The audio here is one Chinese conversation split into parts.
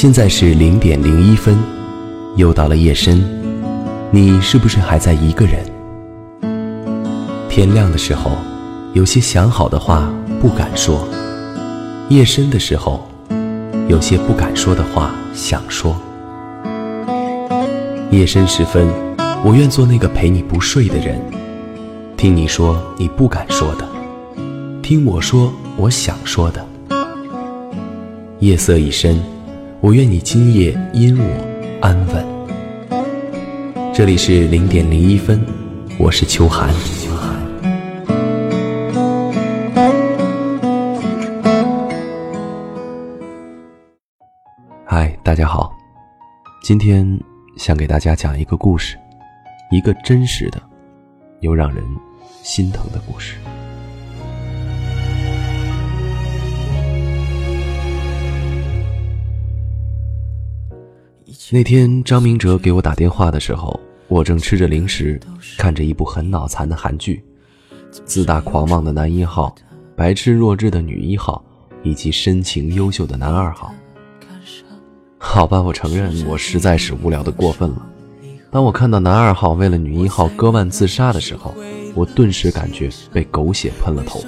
现在是零点零一分，又到了夜深，你是不是还在一个人？天亮的时候，有些想好的话不敢说；夜深的时候，有些不敢说的话想说。夜深时分，我愿做那个陪你不睡的人，听你说你不敢说的，听我说我想说的。夜色已深。我愿你今夜因我安稳。这里是零点零一分，我是秋寒。嗨，大家好，今天想给大家讲一个故事，一个真实的又让人心疼的故事。那天张明哲给我打电话的时候，我正吃着零食，看着一部很脑残的韩剧，自大狂妄的男一号，白痴弱智的女一号，以及深情优秀的男二号。好吧，我承认我实在是无聊的过分了。当我看到男二号为了女一号割腕自杀的时候，我顿时感觉被狗血喷了头。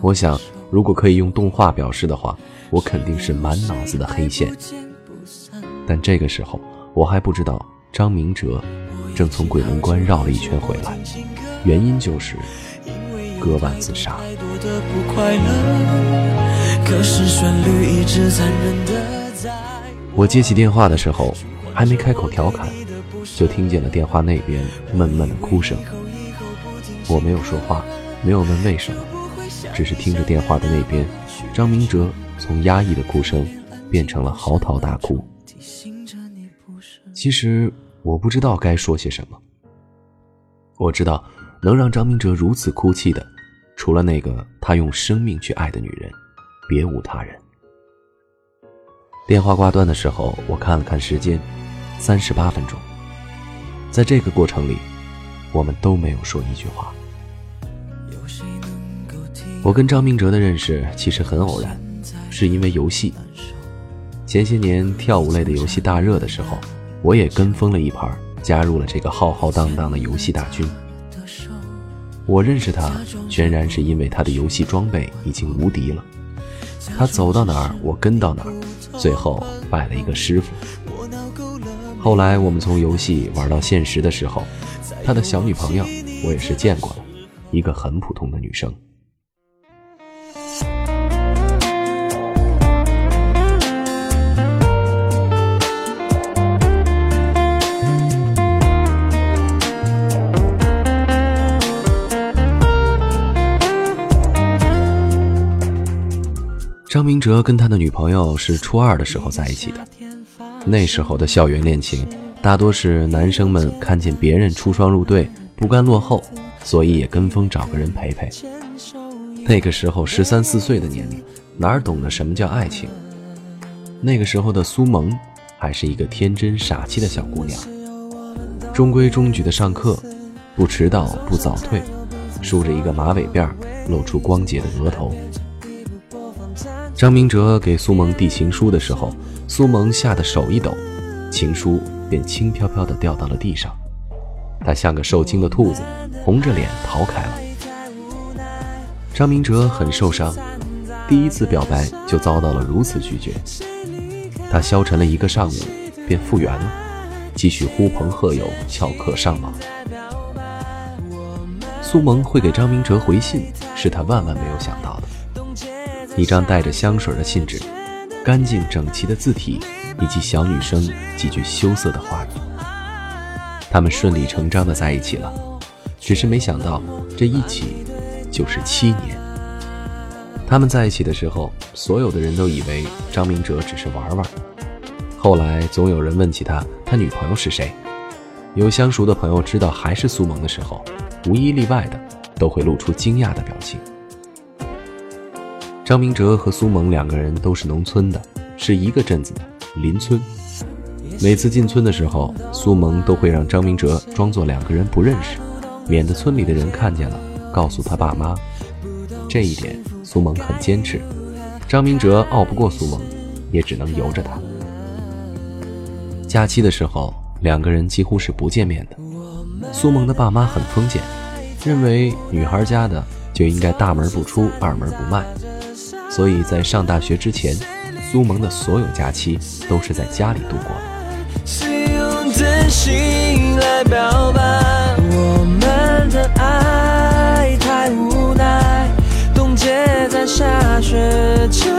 我想，如果可以用动画表示的话，我肯定是满脑子的黑线。但这个时候，我还不知道张明哲正从鬼门关绕了一圈回来，原因就是割腕自杀。我接起电话的时候，还没开口调侃，就听见了电话那边闷闷的哭声。我没有说话，没有问为什么，只是听着电话的那边，张明哲从压抑的哭声变成了嚎啕大哭。其实我不知道该说些什么。我知道能让张明哲如此哭泣的，除了那个他用生命去爱的女人，别无他人。电话挂断的时候，我看了看时间，三十八分钟。在这个过程里，我们都没有说一句话。我跟张明哲的认识其实很偶然，是因为游戏。前些年跳舞类的游戏大热的时候。我也跟风了一盘，加入了这个浩浩荡荡的游戏大军。我认识他，全然是因为他的游戏装备已经无敌了。他走到哪儿，我跟到哪儿，最后拜了一个师傅。后来我们从游戏玩到现实的时候，他的小女朋友我也是见过了，一个很普通的女生。张明哲跟他的女朋友是初二的时候在一起的，那时候的校园恋情大多是男生们看见别人出双入对，不甘落后，所以也跟风找个人陪陪。那个时候十三四岁的年龄，哪懂得什么叫爱情？那个时候的苏萌还是一个天真傻气的小姑娘，中规中矩的上课，不迟到不早退，梳着一个马尾辫，露出光洁的额头。张明哲给苏萌递情书的时候，苏萌吓得手一抖，情书便轻飘飘地掉到了地上。他像个受惊的兔子，红着脸逃开了。张明哲很受伤，第一次表白就遭到了如此拒绝。他消沉了一个上午，便复原了，继续呼朋喝友，翘课上网。苏萌会给张明哲回信，是他万万没有想到的。一张带着香水的信纸，干净整齐的字体，以及小女生几句羞涩的话语。他们顺理成章的在一起了，只是没想到这一起就是七年。他们在一起的时候，所有的人都以为张明哲只是玩玩。后来总有人问起他，他女朋友是谁？有相熟的朋友知道还是苏萌的时候，无一例外的都会露出惊讶的表情。张明哲和苏萌两个人都是农村的，是一个镇子的邻村。每次进村的时候，苏萌都会让张明哲装作两个人不认识，免得村里的人看见了告诉他爸妈。这一点苏萌很坚持，张明哲拗不过苏萌，也只能由着他。假期的时候，两个人几乎是不见面的。苏萌的爸妈很封建，认为女孩家的就应该大门不出，二门不迈。所以在上大学之前，苏萌的所有假期都是在家里度过的。我们的爱太无奈，冻结在下雪前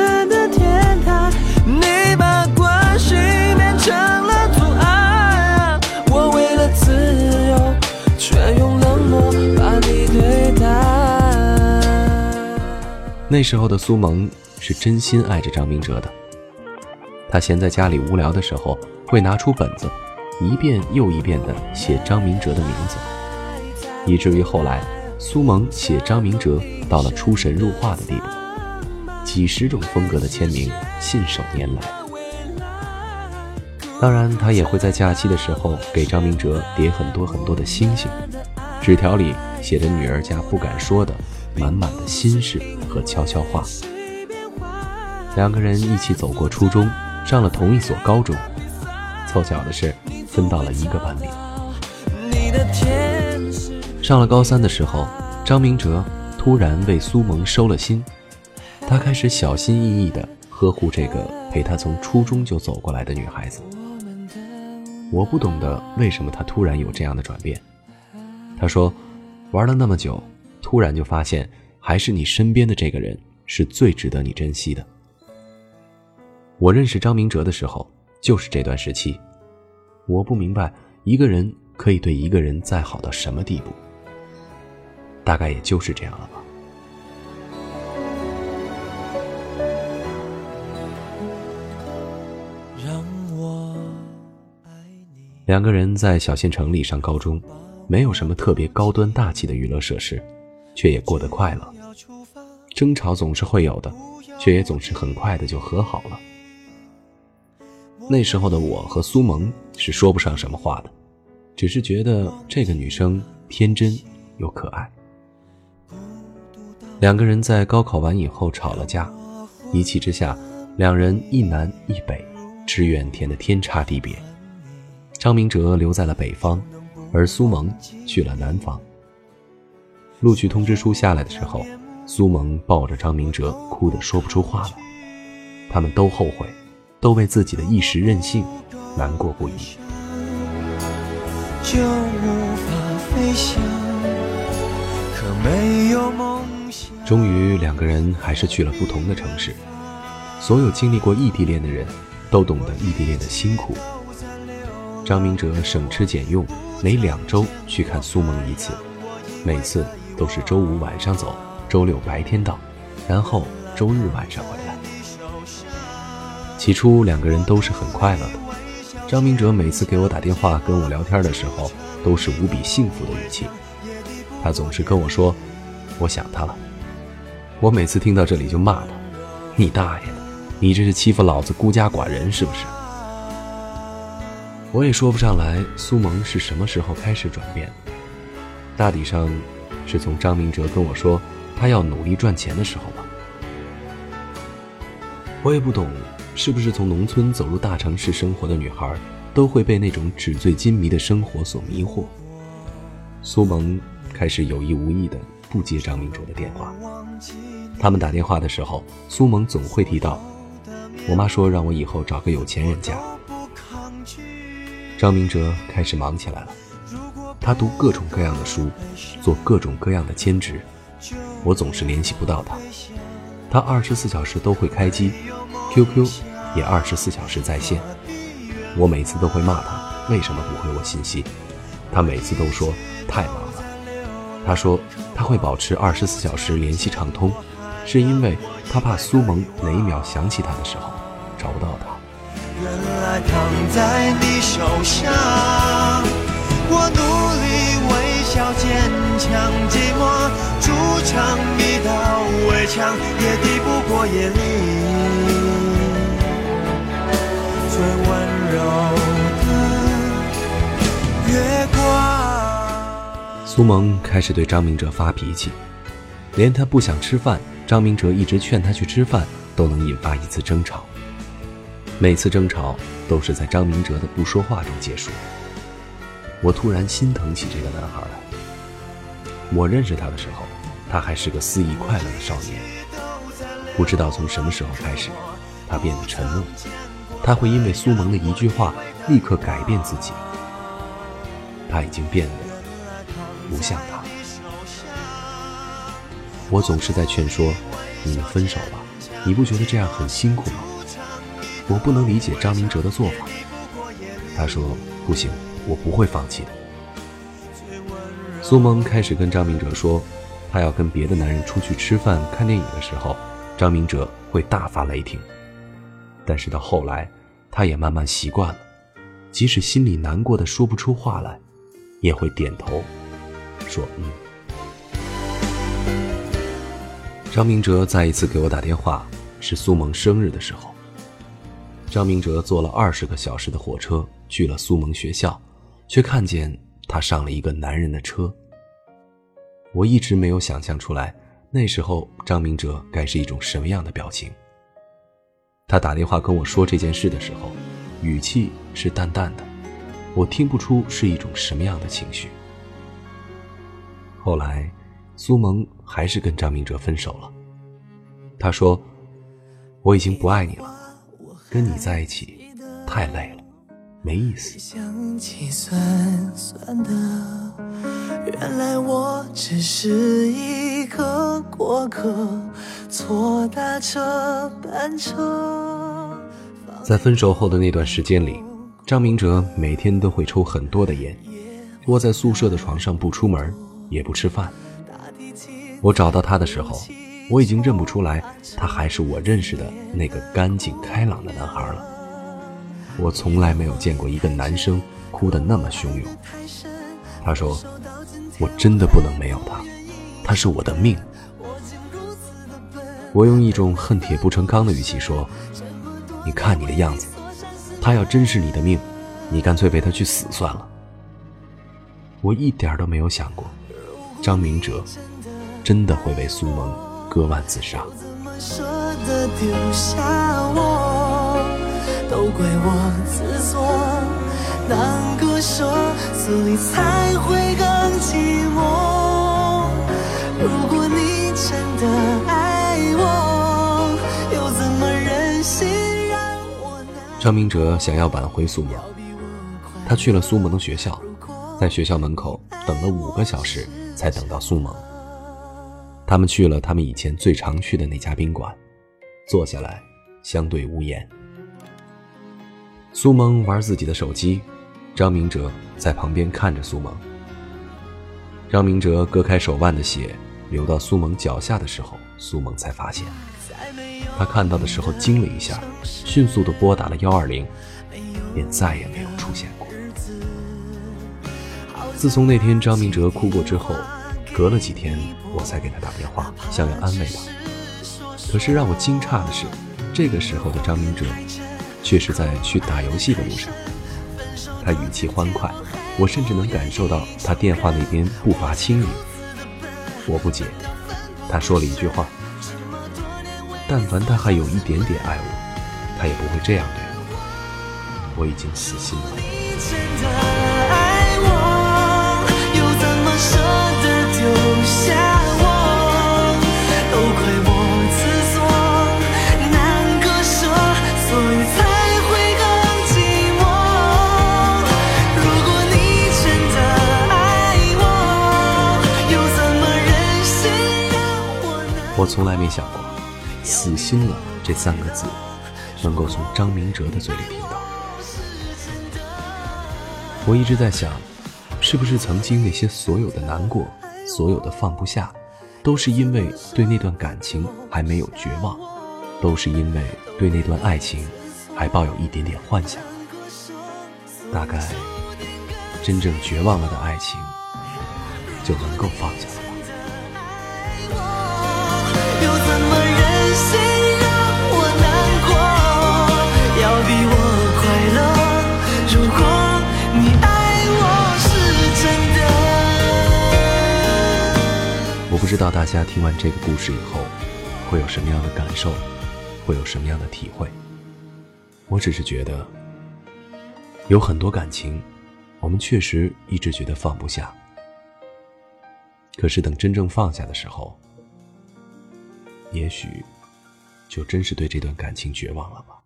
那时候的苏萌是真心爱着张明哲的，他闲在家里无聊的时候，会拿出本子。一遍又一遍地写张明哲的名字，以至于后来苏萌写张明哲到了出神入化的地步，几十种风格的签名信手拈来。当然，他也会在假期的时候给张明哲叠很多很多的星星，纸条里写着女儿家不敢说的满满的心事和悄悄话。两个人一起走过初中，上了同一所高中，凑巧的是。分到了一个班里。上了高三的时候，张明哲突然为苏萌收了心，他开始小心翼翼地呵护这个陪他从初中就走过来的女孩子。我不懂得为什么他突然有这样的转变。他说，玩了那么久，突然就发现还是你身边的这个人是最值得你珍惜的。我认识张明哲的时候，就是这段时期。我不明白，一个人可以对一个人再好到什么地步？大概也就是这样了吧。两个人在小县城里上高中，没有什么特别高端大气的娱乐设施，却也过得快乐。争吵总是会有的，却也总是很快的就和好了。那时候的我和苏萌是说不上什么话的，只是觉得这个女生天真又可爱。两个人在高考完以后吵了架，一气之下，两人一南一北，志愿填的天差地别。张明哲留在了北方，而苏萌去了南方。录取通知书下来的时候，苏萌抱着张明哲哭得说不出话来，他们都后悔。都为自己的一时任性难过不已。终于，两个人还是去了不同的城市。所有经历过异地恋的人，都懂得异地恋的辛苦。张明哲省吃俭用，每两周去看苏萌一次，每次都是周五晚上走，周六白天到，然后周日晚上回来。起初两个人都是很快乐的，张明哲每次给我打电话跟我聊天的时候，都是无比幸福的语气。他总是跟我说：“我想他了。”我每次听到这里就骂他：“你大爷的！你这是欺负老子孤家寡人是不是？”我也说不上来苏萌是什么时候开始转变，大抵上是从张明哲跟我说他要努力赚钱的时候吧。我也不懂。是不是从农村走入大城市生活的女孩，都会被那种纸醉金迷的生活所迷惑？苏萌开始有意无意的不接张明哲的电话。他们打电话的时候，苏萌总会提到：“我妈说让我以后找个有钱人家。”张明哲开始忙起来了，他读各种各样的书，做各种各样的兼职。我总是联系不到他，他二十四小时都会开机。QQ 也二十四小时在线，我每次都会骂他为什么不回我信息，他每次都说太忙了。他说他会保持二十四小时联系畅通，是因为他怕苏萌哪一秒想起他的时候找不到他。原来躺在你手上，我努力微笑坚强，寂寞筑成一道围墙，也抵不过夜里。最温柔的月光。苏萌开始对张明哲发脾气，连他不想吃饭，张明哲一直劝他去吃饭，都能引发一次争吵。每次争吵都是在张明哲的不说话中结束。我突然心疼起这个男孩来。我认识他的时候，他还是个肆意快乐的少年。不知道从什么时候开始，他变得沉默。他会因为苏萌的一句话立刻改变自己。他已经变得不像他。我总是在劝说你们分手吧，你不觉得这样很辛苦吗？我不能理解张明哲的做法。他说：“不行，我不会放弃的。”苏萌开始跟张明哲说，他要跟别的男人出去吃饭、看电影的时候，张明哲会大发雷霆。但是到后来，他也慢慢习惯了，即使心里难过的说不出话来，也会点头，说：“嗯。”张明哲再一次给我打电话，是苏萌生日的时候。张明哲坐了二十个小时的火车去了苏萌学校，却看见他上了一个男人的车。我一直没有想象出来，那时候张明哲该是一种什么样的表情。他打电话跟我说这件事的时候，语气是淡淡的，我听不出是一种什么样的情绪。后来。苏萌还是跟张明哲分手了。他说：“我已经不爱你了，跟你在一起太累了，没意思。”在分手后的那段时间里，张明哲每天都会抽很多的烟，窝在宿舍的床上不出门，也不吃饭。我找到他的时候，我已经认不出来，他还是我认识的那个干净开朗的男孩了。我从来没有见过一个男生哭得那么汹涌。他说：“我真的不能没有他，他是我的命。”我用一种恨铁不成钢的语气说：“你看你的样子，他要真是你的命，你干脆陪他去死算了。”我一点都没有想过，张明哲。真的会为苏萌割腕自杀。都怪我自作，难过说，所以才会张明哲想要挽回苏萌，他去了苏萌的学校，在学校门口等了五个小时，才等到苏萌。他们去了他们以前最常去的那家宾馆，坐下来，相对无言。苏萌玩自己的手机，张明哲在旁边看着苏萌。张明哲割开手腕的血流到苏萌脚下的时候，苏萌才发现。他看到的时候惊了一下，迅速的拨打了幺二零，便再也没有出现过。自从那天张明哲哭过之后。隔了几天，我才给他打电话，想要安慰他。可是让我惊诧的是，这个时候的张明哲，却是在去打游戏的路上。他语气欢快，我甚至能感受到他电话那边步伐轻盈。我不解，他说了一句话：“但凡他还有一点点爱我，他也不会这样对我。”我已经死心了。我从来没想过“死心了”这三个字能够从张明哲的嘴里听到。我一直在想，是不是曾经那些所有的难过、所有的放不下，都是因为对那段感情还没有绝望，都是因为对那段爱情还抱有一点点幻想。大概真正绝望了的爱情就能够放下。了吧知道大家听完这个故事以后，会有什么样的感受，会有什么样的体会？我只是觉得，有很多感情，我们确实一直觉得放不下。可是等真正放下的时候，也许就真是对这段感情绝望了吧。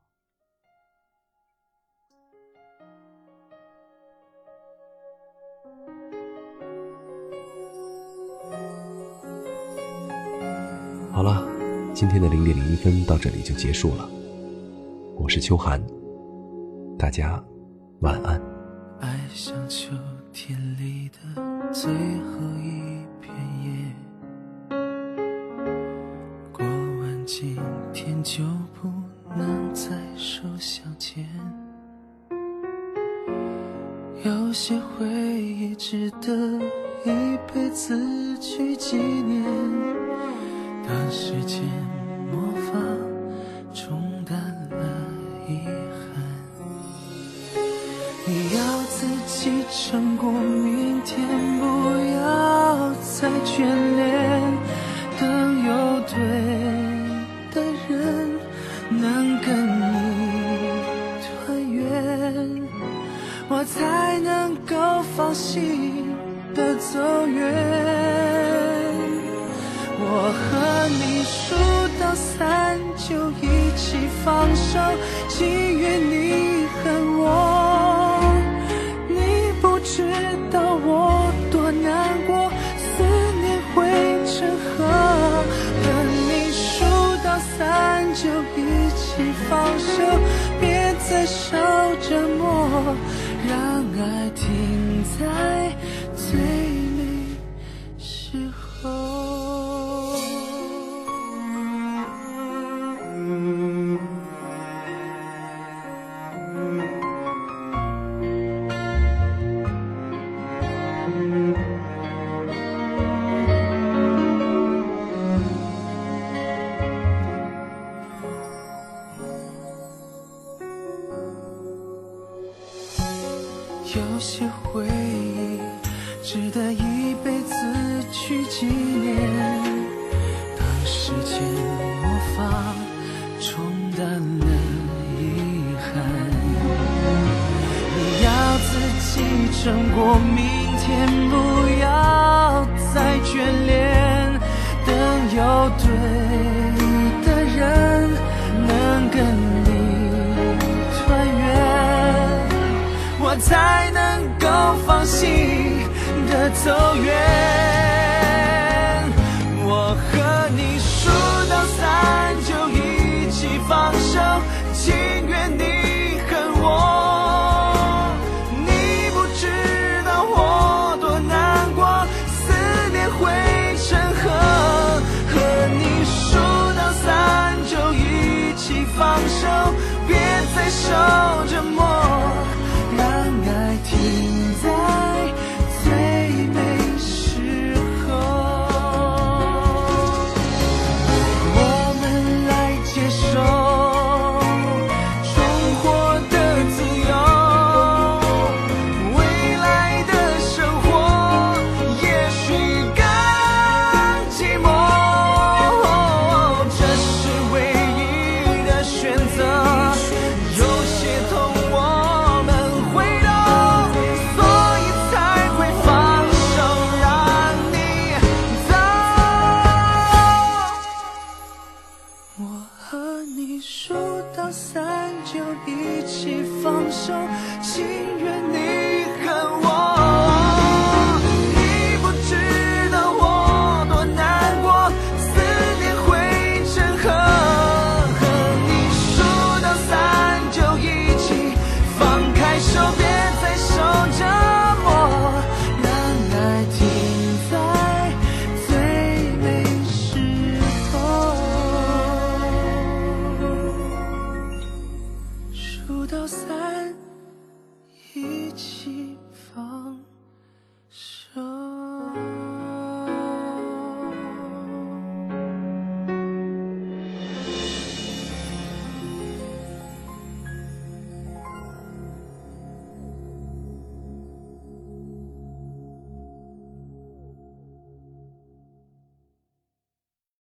好了，今天的零点零一分到这里就结束了。我是秋寒，大家晚安。爱像秋天里的最后停在最了遗憾，你要自己撑过明天，不要再眷恋。等有对的人能跟你团圆。我才能够放心的走远。起放